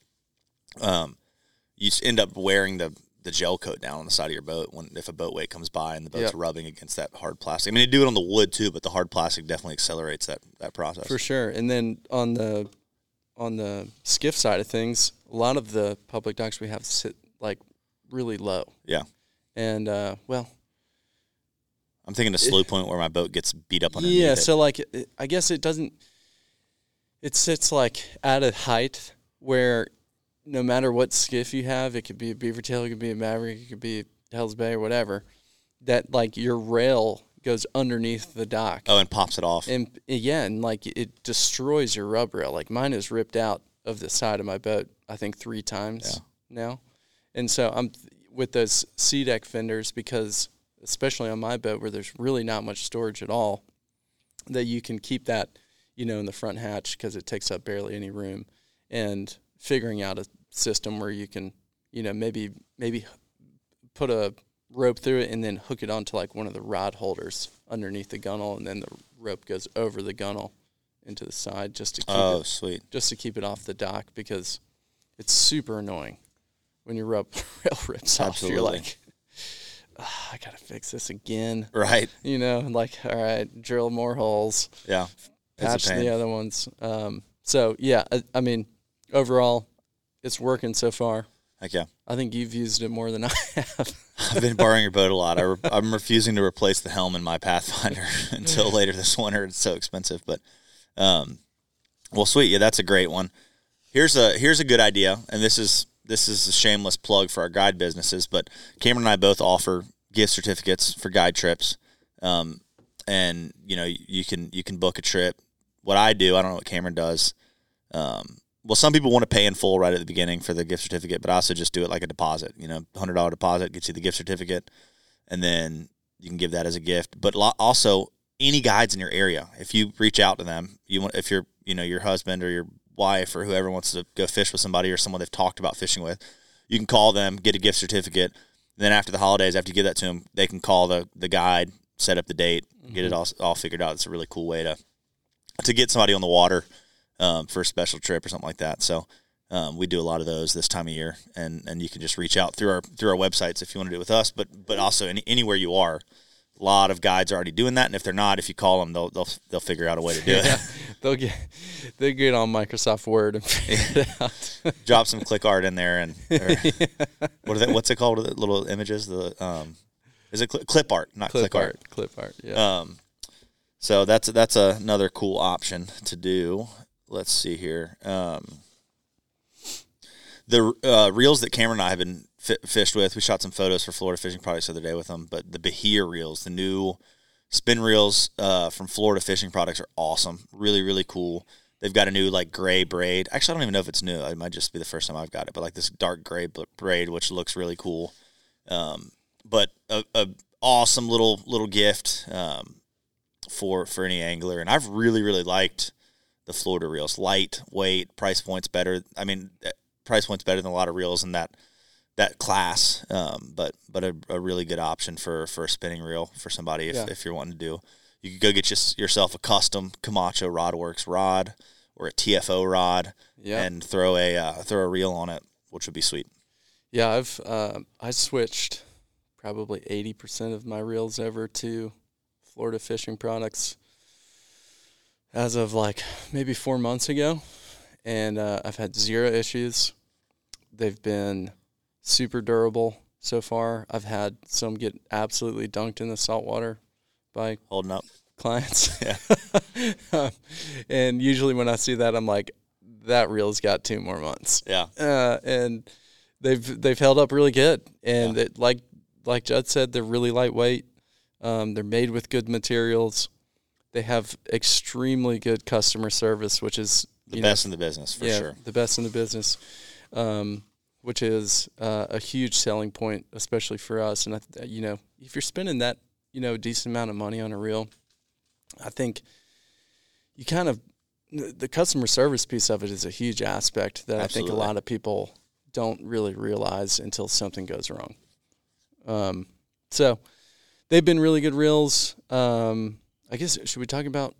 A: um, you end up wearing the the gel coat down on the side of your boat when if a boat weight comes by and the boat's
B: Yep.
A: rubbing against that hard plastic. I mean, they do it on the wood too, but the hard plastic definitely accelerates that that process.
B: For sure. And then on the on the skiff side of things, a lot of the public docks we have sit like really low.
A: Yeah.
B: And uh, well,
A: I'm thinking a slow point where my boat gets beat up underneath
B: yeah.
A: it.
B: So like, it, I guess it doesn't. It sits like at a height where, no matter what skiff you have, it could be a beaver tail, it could be a maverick, it could be Hell's Bay or whatever. That like your rail goes underneath the dock.
A: oh, and pops it off.
B: and yeah, and like it destroys your rub rail. Like mine is ripped out of the side of my boat, I think three times now. And so I'm with those SeaDek fenders because, especially on my boat where there's really not much storage at all, that you can keep that, you know, in the front hatch because it takes up barely any room, and figuring out a system where you can, you know, maybe maybe put a rope through it and then hook it onto like one of the rod holders underneath the gunnel, and then the rope goes over the gunnel into the side just to keep
A: oh,
B: it
A: sweet.
B: just to keep it off the dock because it's super annoying when your rope *laughs* rail rips off. You're like, "Ah, I gotta fix this again.
A: Right.
B: You know, like all right, drill more holes,
A: Yeah.
B: Patch the other ones. Um, so yeah, I, I mean, overall, it's working so far.
A: Heck yeah.
B: I think you've used it more than I have. *laughs*
A: I've been borrowing your boat a lot. I re- *laughs* I'm refusing to replace the helm in my Pathfinder *laughs* until later this winter. It's so expensive, but um, well, sweet. Yeah, that's a great one. Here's a here's a good idea, and this is this is a shameless plug for our guide businesses. But Cameron and I both offer gift certificates for guide trips, um, and you know you can you can book a trip. What I do, I don't know what Cameron does. Um, well, some people want to pay in full right at the beginning for the gift certificate, but I also just do it like a deposit. You know, hundred dollar deposit gets you the gift certificate, and then you can give that as a gift. But also any guides in your area, if you reach out to them, you want if you're you know your husband or your wife or whoever wants to go fish with somebody or someone they've talked about fishing with, you can call them, get a gift certificate. And then after the holidays, after you give that to them, they can call the the guide, set up the date, get it mm-hmm. all all figured out. It's a really cool way to to get somebody on the water um, for a special trip or something like that. So um, we do a lot of those this time of year, and and you can just reach out through our through our websites if you want to do it with us, but but also any, anywhere you are. A lot of guides are already doing that, and if they're not, if you call them, they'll they'll, they'll figure out a way to do
B: Yeah,
A: it. *laughs*
B: they'll get they get on Microsoft Word and figure it *laughs* out.
A: Drop some click art in there, and *laughs* or, what are they, what's it called? The little images, the um, is it cl- clip art, not
B: clip,
A: click,
B: art, clip art. Yeah.
A: Um, so that's that's another cool option to do. Let's see here. Um, the uh, reels that Cameron and I have been fi- fished with, we shot some photos for Florida Fishing Products the other day with them. But the Bahia reels, the new spin reels uh, from Florida Fishing Products, are awesome. Really, really cool. They've got a new like gray braid. Actually, I don't even know if it's new. It might just be the first time I've got it. But like this dark gray braid, which looks really cool. Um, but a, a awesome little little gift um, for for any angler. And I've really really liked the Florida reels. Light, weight, price points better. I mean, eh, price points better than a lot of reels in that that class. Um, but but a, a really good option for for a spinning reel for somebody if,
B: Yeah.
A: if you're wanting to do. You could go get your, yourself a custom Camacho RodWorks rod or a TFO rod
B: yeah.
A: and throw a uh, throw a reel on it, which would be sweet.
B: Yeah, I've uh, I switched probably eighty percent of my reels over to Florida fishing products as of like maybe four months ago, and uh, I've had zero issues. They've been super durable so far. I've had some get absolutely dunked in the salt water by
A: Holding up.
B: clients. *laughs*
A: Yeah. *laughs*
B: Um, and usually when I see that, I'm like, that reel's got two more months
A: Yeah.
B: uh, and they've they've held up really good. And it, like like Jud said, they're really lightweight. Um, they're made with good materials. They have extremely good customer service, which is
A: The
B: you know,
A: best in the business for
B: yeah,
A: sure.
B: the best in the business, um, which is uh, a huge selling point, especially for us. And I, you know, if you're spending that you know decent amount of money on a reel, I think you kind of the customer service piece of it is a huge aspect that I think a lot of people don't really realize until something goes wrong. Um, so they've been really good reels. Um, I guess should we talk about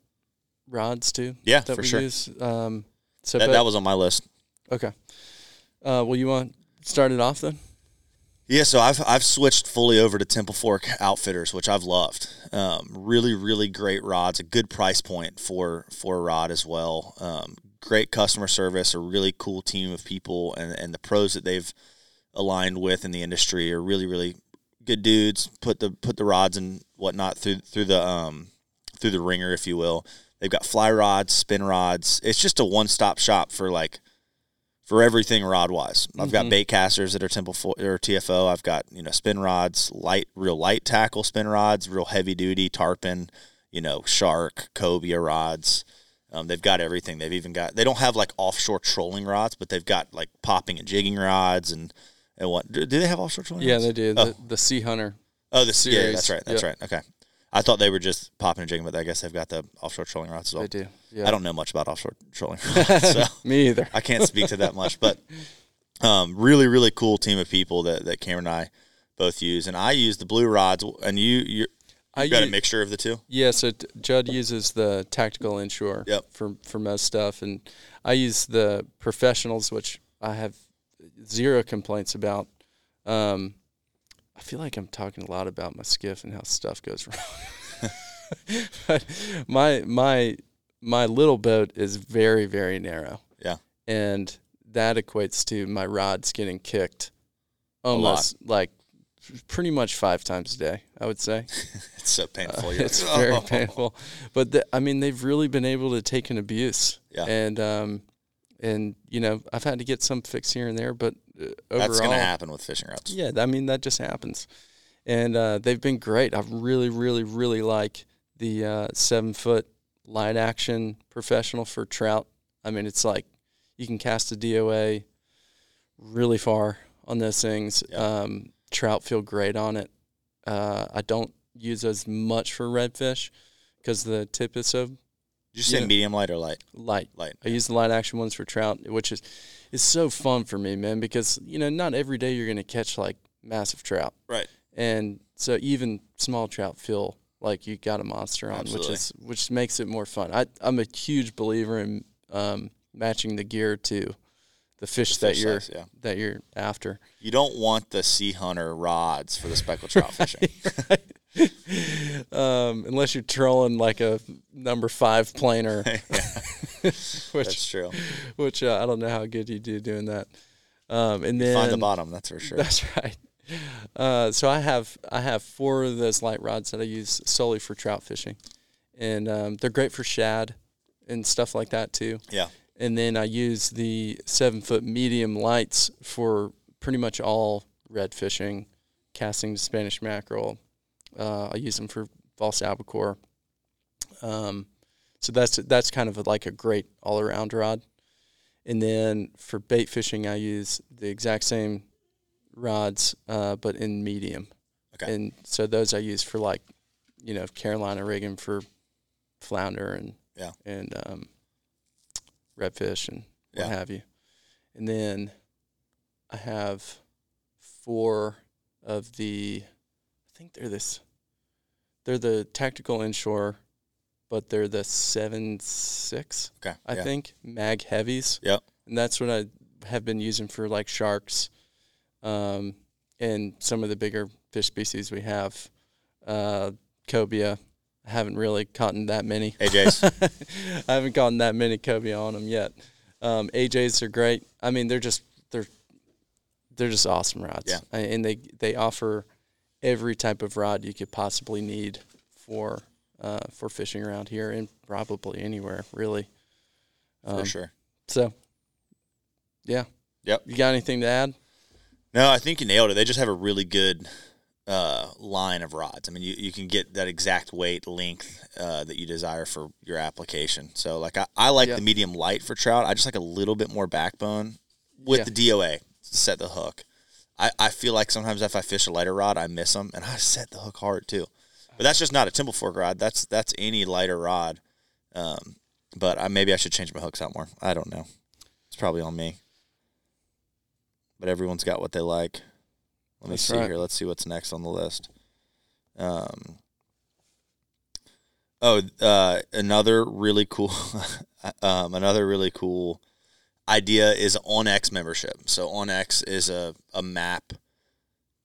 B: rods too?
A: Yeah,
B: that
A: for
B: we
A: sure.
B: use. Um, so
A: That,
B: but-
A: that was on my list.
B: okay. Uh, well, you want to start it off then?
A: Yeah, so I've I've switched fully over to Temple Fork Outfitters, which I've loved. Um, really, really great rods, a good price point for for a rod as well. Um, great customer service, a really cool team of people, and and the pros that they've aligned with in the industry are really, really good dudes. Put the put the rods and whatnot through through the um through the ringer, if you will. They've got fly rods, spin rods. It's just a one stop shop for like for everything rod wise. I've got
B: Mhm.
A: bait casters that are Temple Fo- or TFO. I've got you know spin rods, light, real light tackle spin rods, real heavy duty tarpon, you know shark, cobia rods. Um, they've got everything. They've even got. They don't have like offshore trolling rods, but they've got like popping and jigging rods and and what. Do, they have offshore trolling?
B: Yeah,
A: rods?
B: they do.
A: Oh.
B: The, the Sea Hunter.
A: Oh, the yeah,
B: series.
A: that's right. That's
B: Yep.
A: right. Okay, I thought they were just popping and jigging, but I guess they've got the offshore trolling rods as well.
B: They do. Yeah.
A: I don't know much about offshore trolling *laughs* rods, so *laughs*
B: Me either.
A: I can't speak to that much, but um, really, really cool team of people that, that Cameron and I both use, and I use the blue rods, and you you
B: I
A: got a
B: u-
A: mixture of the two.
B: Yeah, so t- Jud uses the tactical inshore
A: Yep.
B: for for most stuff, and I use the professionals, which I have zero complaints about. Um, I feel like I'm talking a lot about my skiff and how stuff goes wrong. *laughs* but my my my little boat is very very narrow.
A: Yeah.
B: and that equates to my rods getting kicked almost like pretty much five times a day. I would say. *laughs*
A: It's so painful.
B: Uh, it's very *laughs* painful. But the, I mean, they've really been able to take an abuse.
A: Yeah.
B: And um, and you know, I've had to get some fix here and there, but overall,
A: That's going to happen with fishing rods.
B: yeah, I mean that just happens. And uh, they've been great. I really, really, really like the uh, seven foot light action professional for trout. I mean, it's like you can cast a DOA really far on those things.
A: Yeah.
B: Um, trout feel great on it. Uh, I don't use as much for redfish because the tip is so
A: Did you say
B: Yeah.
A: medium light or light?
B: light.
A: Light.
B: I use the light action ones for trout, which is is so fun for me, man, because you know not every day you're gonna catch like massive trout,
A: Right.
B: and so even small trout feel like you got a monster on,
A: Absolutely.
B: which is which makes it more fun. I I'm a huge believer in um, matching the gear to the fish that
A: fish
B: you're
A: size, yeah.
B: that you're after.
A: You don't want the sea hunter rods for the speckled trout *laughs* fishing. *laughs*
B: um, unless you're trolling like a number five planer, *laughs* *laughs*
A: That's
B: which
A: true.
B: which uh, I don't know how good you do doing that. Um, and then
A: Find the bottom, that's for sure.
B: That's right. Uh, so I have I have four of those light rods that I use solely for trout fishing, and um, they're great for shad and stuff like that too.
A: Yeah.
B: And then I use the seven foot medium lights for pretty much all red fishing, casting Spanish mackerel. Uh, I use them for false albacore. Um, so that's that's kind of like a great all around rod. And then for bait fishing, I use the exact same rods, uh, but in medium.
A: Okay.
B: And so those I use for like, you know, Carolina rigging for flounder and
A: Yeah.
B: and um, redfish and what
A: Yeah.
B: have you. And then I have four of the, I think they're this, they're the tactical inshore, but they're the seven six.
A: Okay.
B: I
A: yeah.
B: think mag heavies.
A: Yep.
B: And that's what I have been using for like sharks, um, and some of the bigger fish species we have. Uh, cobia. I haven't really caught that many.
A: AJ's. *laughs*
B: I haven't gotten that many cobia on them yet. Um, AJ's are great. I mean, they're just they're they're just awesome rods.
A: Yeah.
B: And they they offer every type of rod you could possibly need for uh, for fishing around here and probably anywhere really.
A: for
B: Um,
A: sure.
B: So, yeah.
A: Yep.
B: You got anything to add?
A: No, I think you nailed it. They just have a really good uh, line of rods. I mean, you, you can get that exact weight, length uh, that you desire for your application. So, like, I, I like
B: Yeah.
A: the medium light for trout. I just like a little bit more backbone with
B: Yeah.
A: the DOA to set the hook. I, I feel like sometimes if I fish a lighter rod, I miss them, and I *laughs* set the hook hard too. But that's just not a Temple Fork rod. That's that's any lighter rod. Um, but I, maybe I should change my hooks out more. I don't know. It's probably on me. But everyone's got what they like. Let me
B: That's
A: see
B: right.
A: here. Let's see what's next on the list. Um. Oh, uh, another really cool, *laughs* um, another really cool idea is OnX membership. So OnX is a, a map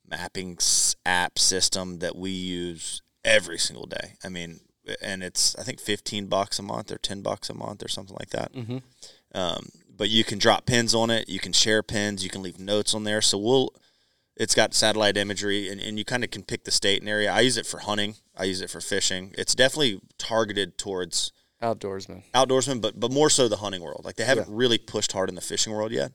A: mapping app system that we use every single day. I mean, and it's I think fifteen bucks a month or ten bucks a month or something like that.
B: Mm-hmm.
A: Um, but you can drop pins on it. You can share pins. You can leave notes on there. So we'll. It's got satellite imagery, and, and you kind of can pick the state and area. I use it for hunting. I use it for fishing. It's definitely targeted towards
B: Outdoorsman.
A: outdoorsmen, but but more so the hunting world. Like they haven't really pushed hard in the fishing world yet.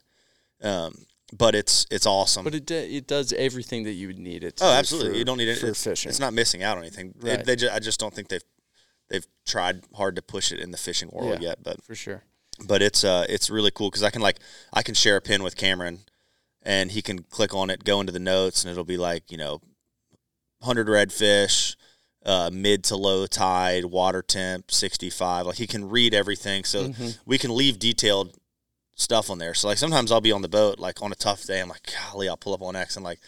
A: Um, but it's it's awesome.
B: But it, d- it does everything that you would need it to.
A: oh, absolutely.
B: for-
A: you don't need it
B: for
A: it's,
B: fishing.
A: It's not missing out on anything. It- they ju- I just don't think they've they've tried hard to push it in the fishing world
B: Yeah.
A: yet. But
B: for sure.
A: but it's uh it's really cool because I can like I can share a pin with Cameron, and he can click on it, go into the notes, and it'll be like you know, hundred redfish, uh, mid to low tide, water temp sixty five. Like he can read everything, so
B: Mhm.
A: we can leave detailed stuff on there. So like sometimes I'll be on the boat like on a tough day, I'm like golly, I'll pull up on X and like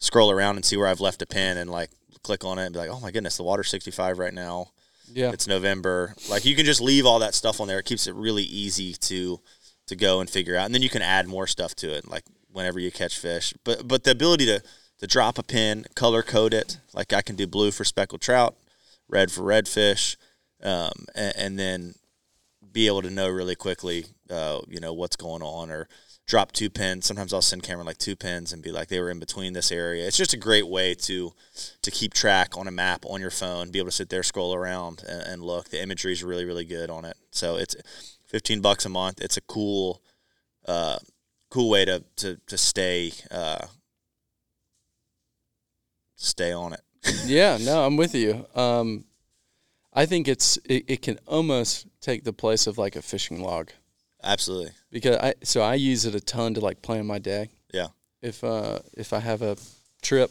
A: scroll around and see where I've left a pin and like click on it and be like, oh my goodness, the water's sixty five right now
B: Yeah.
A: it's November. Like you can just leave all that stuff on there. It keeps it really easy to to go and figure out, and then you can add more stuff to it, like whenever you catch fish. But but the ability to to drop a pin, color code it, like I can do blue for speckled trout, red for redfish, um, and, and then be able to know really quickly, uh, you know what's going on or. Drop two pins. Sometimes I'll send Cameron like two pins and be like, they were in between this area. It's just a great way to to keep track on a map on your phone, be able to sit there, scroll around, and, and look. The imagery is really, really good on it. So it's fifteen bucks a month. It's a cool, uh, cool way to to to stay uh, stay on it. *laughs*
B: yeah, no, I'm with you. Um, I think it's it, it can almost take the place of like a fishing log
A: Absolutely.
B: because I so I use it a ton to like plan my day.
A: Yeah.
B: If uh if I have a trip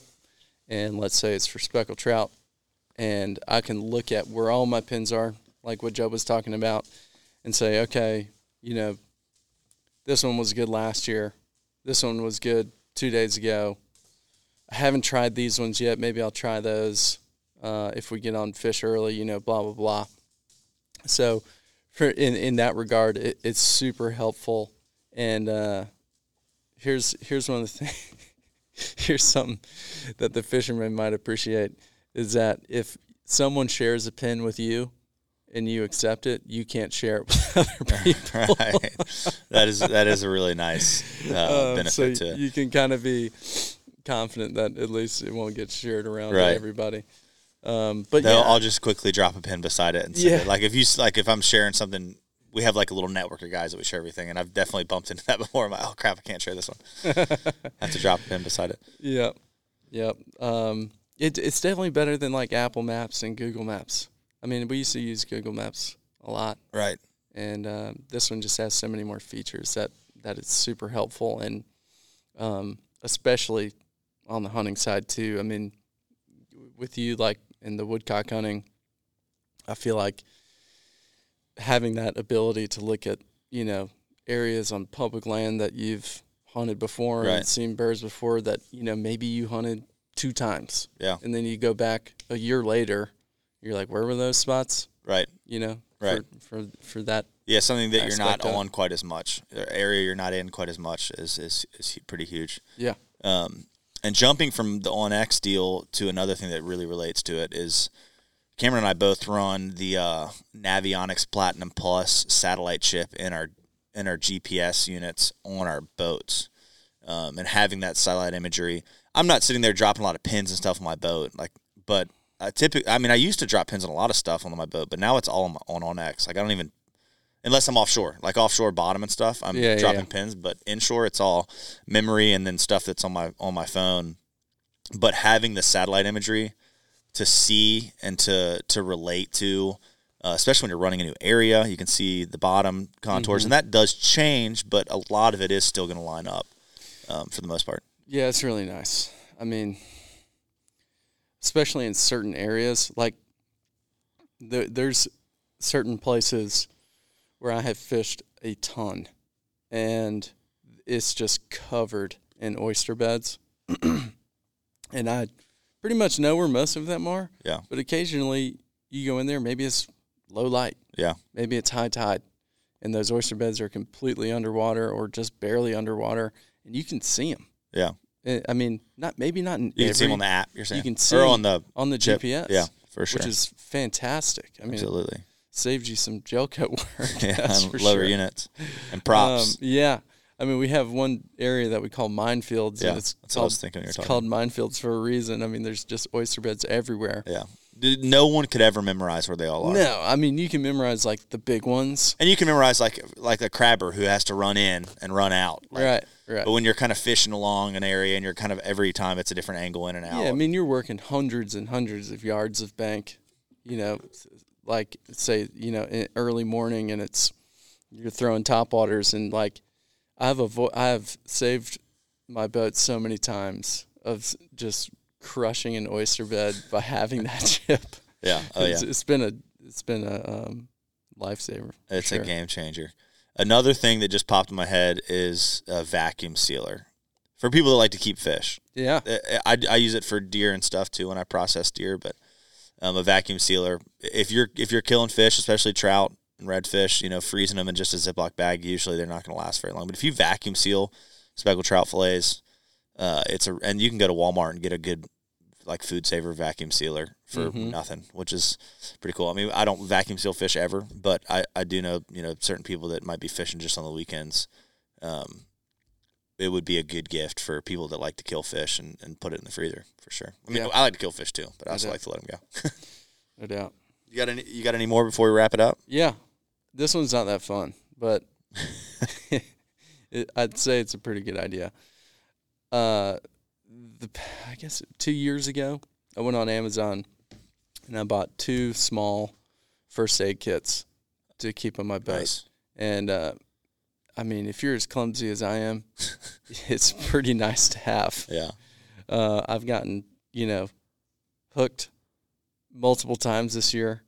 B: and let's say it's for speckled trout, and I can look at where all my pins are, like what Joe was talking about, and say, okay, you know, this one was good last year. This one was good two days ago. I haven't tried these ones yet. Maybe I'll try those uh, if we get on fish early. You know, blah blah blah. So, for in in that regard, it, it's super helpful. And uh, here's here's one of the *laughs* things. here's something that the fishermen might appreciate is that if someone shares a pin with you and you accept it, you can't share it with *laughs* other *laughs* people.
A: right. That is that is a really nice uh,
B: Um,
A: benefit
B: so
A: to it.
B: you can kind of be confident that at least it won't get shared around
A: Right.
B: everybody. Um, but
A: They'll,
B: yeah,
A: I'll just quickly drop a pin beside it and
B: Yeah.
A: it. Like if you like if I'm sharing something, we have like a little network of guys that we share everything, and I've definitely bumped into *laughs* that before. I'm like, oh crap, I can't share this one. I *laughs* have to drop a pin beside it.
B: Yep. Yep. Um, it, it's definitely better than like Apple Maps and Google Maps. I mean, we used to use Google Maps a lot,
A: Right.
B: and uh, this one just has so many more features that that it's super helpful, and um, especially on the hunting side too. I mean, with you like in the woodcock hunting, I feel like having that ability to look at you know areas on public land that you've hunted before
A: Right.
B: and seen birds before that you know maybe you hunted two times
A: Yeah.
B: and then you go back a year later you're like where were those spots
A: Right.
B: you know
A: Right.
B: for for, for that
A: Yeah, something that you're not
B: of
A: on quite as much, area you're not in quite as much is is is pretty huge.
B: yeah
A: Um, and jumping from the OnX deal to another thing that really relates to it is Cameron and I both run the uh, Navionics Platinum Plus satellite chip in our in our GPS units on our boats, um, and having that satellite imagery. I'm not sitting there dropping a lot of pins and stuff on my boat, like, but I typically, I mean, I used to drop pins on a lot of stuff on my boat, but now it's all on, on OnX. Like, I don't even unless I'm offshore, like offshore bottom and stuff. I'm
B: Yeah, yeah,
A: dropping
B: yeah.
A: pins, but inshore it's all memory and then stuff that's on my on my phone. But having the satellite imagery to see and to to relate to, uh, especially when you're running a new area, you can see the bottom contours,
B: Mm-hmm.
A: and that does change, but a lot of it is still going to line up um, for the most part.
B: Yeah, it's really nice. I mean, especially in certain areas, like there, there's certain places where I have fished a ton, and it's just covered in oyster beds, *clears throat* and I pretty much know where most of them are.
A: Yeah.
B: But occasionally you go in there, maybe it's low light,
A: Yeah,
B: maybe it's high tide, and those oyster beds are completely underwater or just barely underwater, and you can see them.
A: yeah.
B: Eh, I mean, not maybe not in
A: You can see them on the app. You're saying you
B: can see
A: or on the
B: on the
A: chip.
B: GPS.
A: Yeah, for sure.
B: which is fantastic. I mean,
A: Absolutely.
B: Saves you some gel coat work. *laughs*
A: Yeah,
B: that's
A: and
B: for
A: lower
B: sure.
A: units and props.
B: Um, yeah, I mean, we have one area that we call minefields.
A: Yeah,
B: and it's
A: that's what I was
B: called,
A: thinking
B: It's called minefields for a reason. I mean, there's just oyster beds everywhere.
A: Yeah. No one could ever memorize where they all are.
B: No, I mean you can memorize like the big ones.
A: And you can memorize like like a crabber who has to run in and run out. Like,
B: right, right.
A: But when you're kind of fishing along an area and you're kind of every time it's a different angle in and out.
B: Yeah, I mean you're working hundreds and hundreds of yards of bank. You know, like say you know in early morning and it's you're throwing top waters and like I have avo- I have saved my boat so many times of just crushing an oyster bed *laughs* by having that chip.
A: yeah. Oh yeah.
B: it's, it's been a it's been a um, lifesaver.
A: It's
B: sure.
A: a game changer. Another thing that just popped in my head is a vacuum sealer. For people that like to keep fish,
B: Yeah,
A: Uh, I, I use it for deer and stuff too when I process deer. But um, a vacuum sealer, if you're if you're killing fish, especially trout and redfish, you know, freezing them in just a Ziploc bag, usually they're not going to last very long. But if you vacuum seal speckled trout fillets, uh, it's a and you can go to Walmart and get a good like food saver vacuum sealer for
B: Mhm.
A: nothing, which is pretty cool. I mean, I don't vacuum seal fish ever, but I, I do know you know certain people that might be fishing just on the weekends. Um, it would be a good gift for people that like to kill fish and, and put it in the freezer for sure. I mean,
B: Yeah.
A: I like to kill fish too, but I
B: No
A: also
B: doubt.
A: like to let them go. *laughs*
B: no doubt.
A: you got any? You got any more before we wrap it up?
B: Yeah, this one's not that fun, but *laughs* it, I'd say it's a pretty good idea. Uh, the I guess two years ago, I went on Amazon and I bought two small first aid kits to keep on my boat.
A: Nice.
B: And uh, I mean, if you're as clumsy as I am, *laughs* it's pretty nice to have.
A: Yeah.
B: Uh, I've gotten you know hooked multiple times this year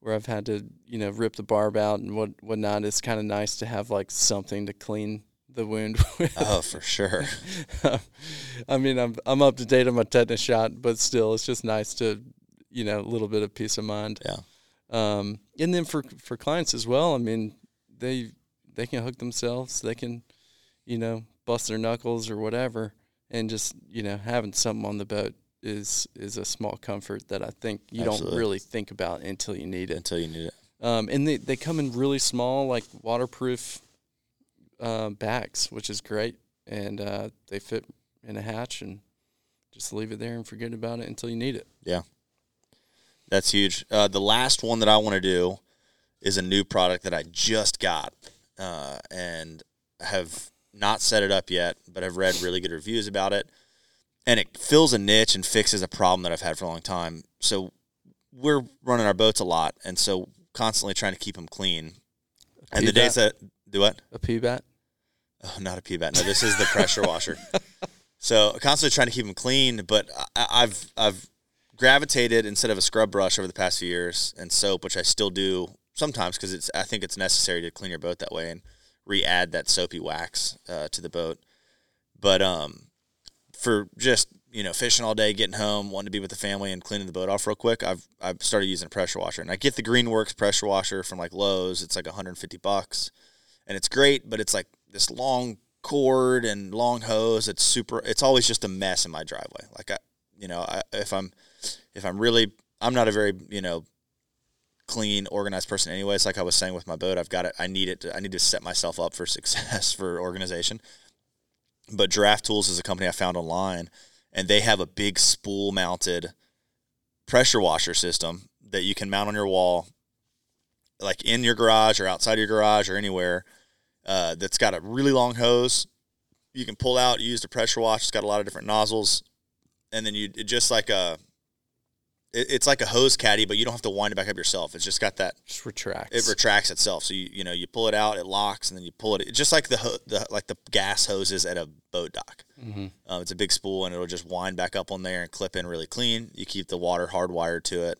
B: where I've had to, you know, rip the barb out and what whatnot. It's kind of nice to have like something to clean the wound *laughs* with.
A: Oh, for sure. *laughs*
B: I mean, I'm I'm up to date on my tetanus shot, but still, it's just nice to, you know, a little bit of peace of mind.
A: Yeah.
B: Um, and then for for clients as well, I mean, they they can hook themselves, they can, you know, bust their knuckles or whatever, and just you know having something on the boat is is a small comfort that I think you
A: Absolutely.
B: don't really think about until you need it.
A: Until you need it.
B: Um, and they, they come in really small, like waterproof uh, bags, which is great. And uh, they fit in a hatch and just leave it there and forget about it until you need it. Yeah.
A: That's huge. Uh, the last one that I want to do is a new product that I just got uh, and have not set it up yet, but I've read really good reviews about it. And it fills a niche and fixes a problem that I've had for a long time. So we're running our boats a lot, and so constantly trying to keep them clean. And the
B: Pee
A: days that do what?
B: A P bat?
A: Oh, not a pee bat. No, this is the pressure washer. *laughs* So constantly trying to keep them clean, but I, I've I've gravitated instead of a scrub brush over the past few years and soap, which I still do sometimes because it's I think it's necessary to clean your boat that way and re-add that soapy wax uh, to the boat. But um, for just you know fishing all day, getting home, wanting to be with the family, and cleaning the boat off real quick, I've I've started using a pressure washer, and I get the Greenworks pressure washer from like Lowe's. It's like 150 bucks, and it's great, but it's like this long cord and long hose. It's super. It's always just a mess in my driveway. Like I, you know, I, if I'm if I'm really, I'm not a very you know clean, organized person anyways. Like I was saying with my boat, I've got it. I need it. To, I need to set myself up for *laughs* success for organization. But Giraffe Tools is a company I found online, and they have a big spool mounted pressure washer system that you can mount on your wall, like in your garage or outside your garage or anywhere. Uh, that's got a really long hose. You can pull out, use the pressure wash. It's got a lot of different nozzles, and then you just like a it, it's like a hose caddy, but you don't have to wind it back up yourself. It's just got that
B: Just retracts.
A: it retracts itself. So you you know you pull it out, it locks, and then you pull it. It's just like the, ho- the like the gas hoses at a boat dock.
B: mm-hmm.
A: Um, it's a big spool, and it'll just wind back up on there and clip in really clean. You keep the water hardwired to it,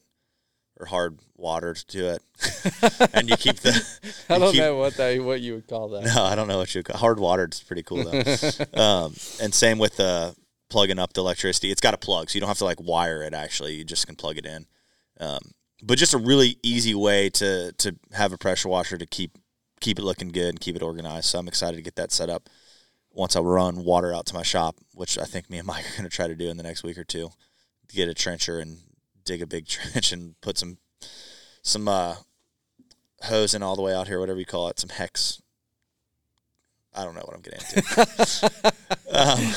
A: or hard watered to it, *laughs* and you keep the. *laughs*
B: I don't
A: keep-
B: know what that what you would call that.
A: No, I don't know what you call hard watered. It's pretty cool though. *laughs* um, and same with uh, plugging up the electricity. It's got a plug, so you don't have to like wire it. Actually, you just can plug it in. Um, but just a really easy way to to have a pressure washer to keep keep it looking good and keep it organized. So I'm excited to get that set up once I run water out to my shop, which I think me and *laughs* Mike are going to try to do in the next week or two. Get a trencher and dig a big *laughs* trench and put some some uh, hose in all the way out here, whatever you call it, some hex. I don't know what I'm getting into. *laughs* um,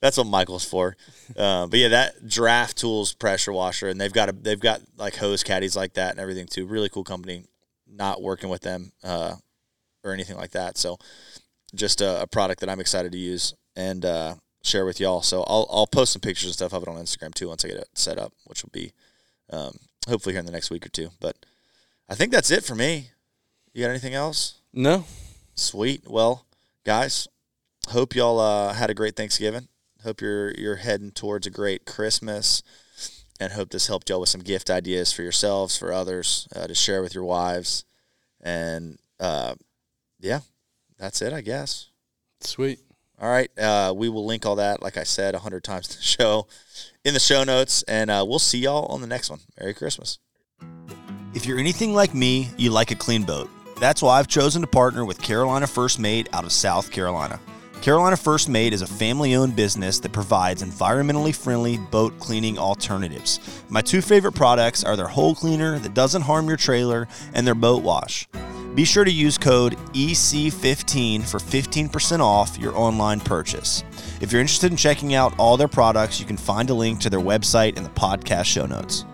A: that's what Michael's for. Uh, but yeah, that Giraffe Tools pressure washer, and they've got a they've got like hose caddies like that and everything too. Really cool company. Not working with them uh, or anything like that. So just a, a product that I'm excited to use and uh, share with y'all. So I'll I'll post some pictures and stuff of it on Instagram too once I get it set up, which will be um, hopefully here in the next week or two. But I think that's it for me. You got anything else?
B: No.
A: Sweet. Well, guys, hope y'all uh, had a great Thanksgiving. Hope you're you're heading towards a great Christmas, and hope this helped y'all with some gift ideas for yourselves, for others, uh, to share with your wives, and uh, yeah, that's it, I guess.
B: Sweet.
A: All right, uh, we will link all that, like I said a hundred times *laughs* in the show, in the show notes, and uh, we'll see y'all on the next one. Merry Christmas. If you're anything like me, you like a clean boat. That's why I've chosen to partner with Carolina First Mate out of South Carolina. Carolina First Mate is a family owned business that provides environmentally friendly boat cleaning alternatives. My two favorite products are their hole cleaner that doesn't harm your trailer and their boat wash. Be sure to use code EC15 for 15% off your online purchase. If you're interested in checking out all their products, you can find a link to their website in the podcast show notes.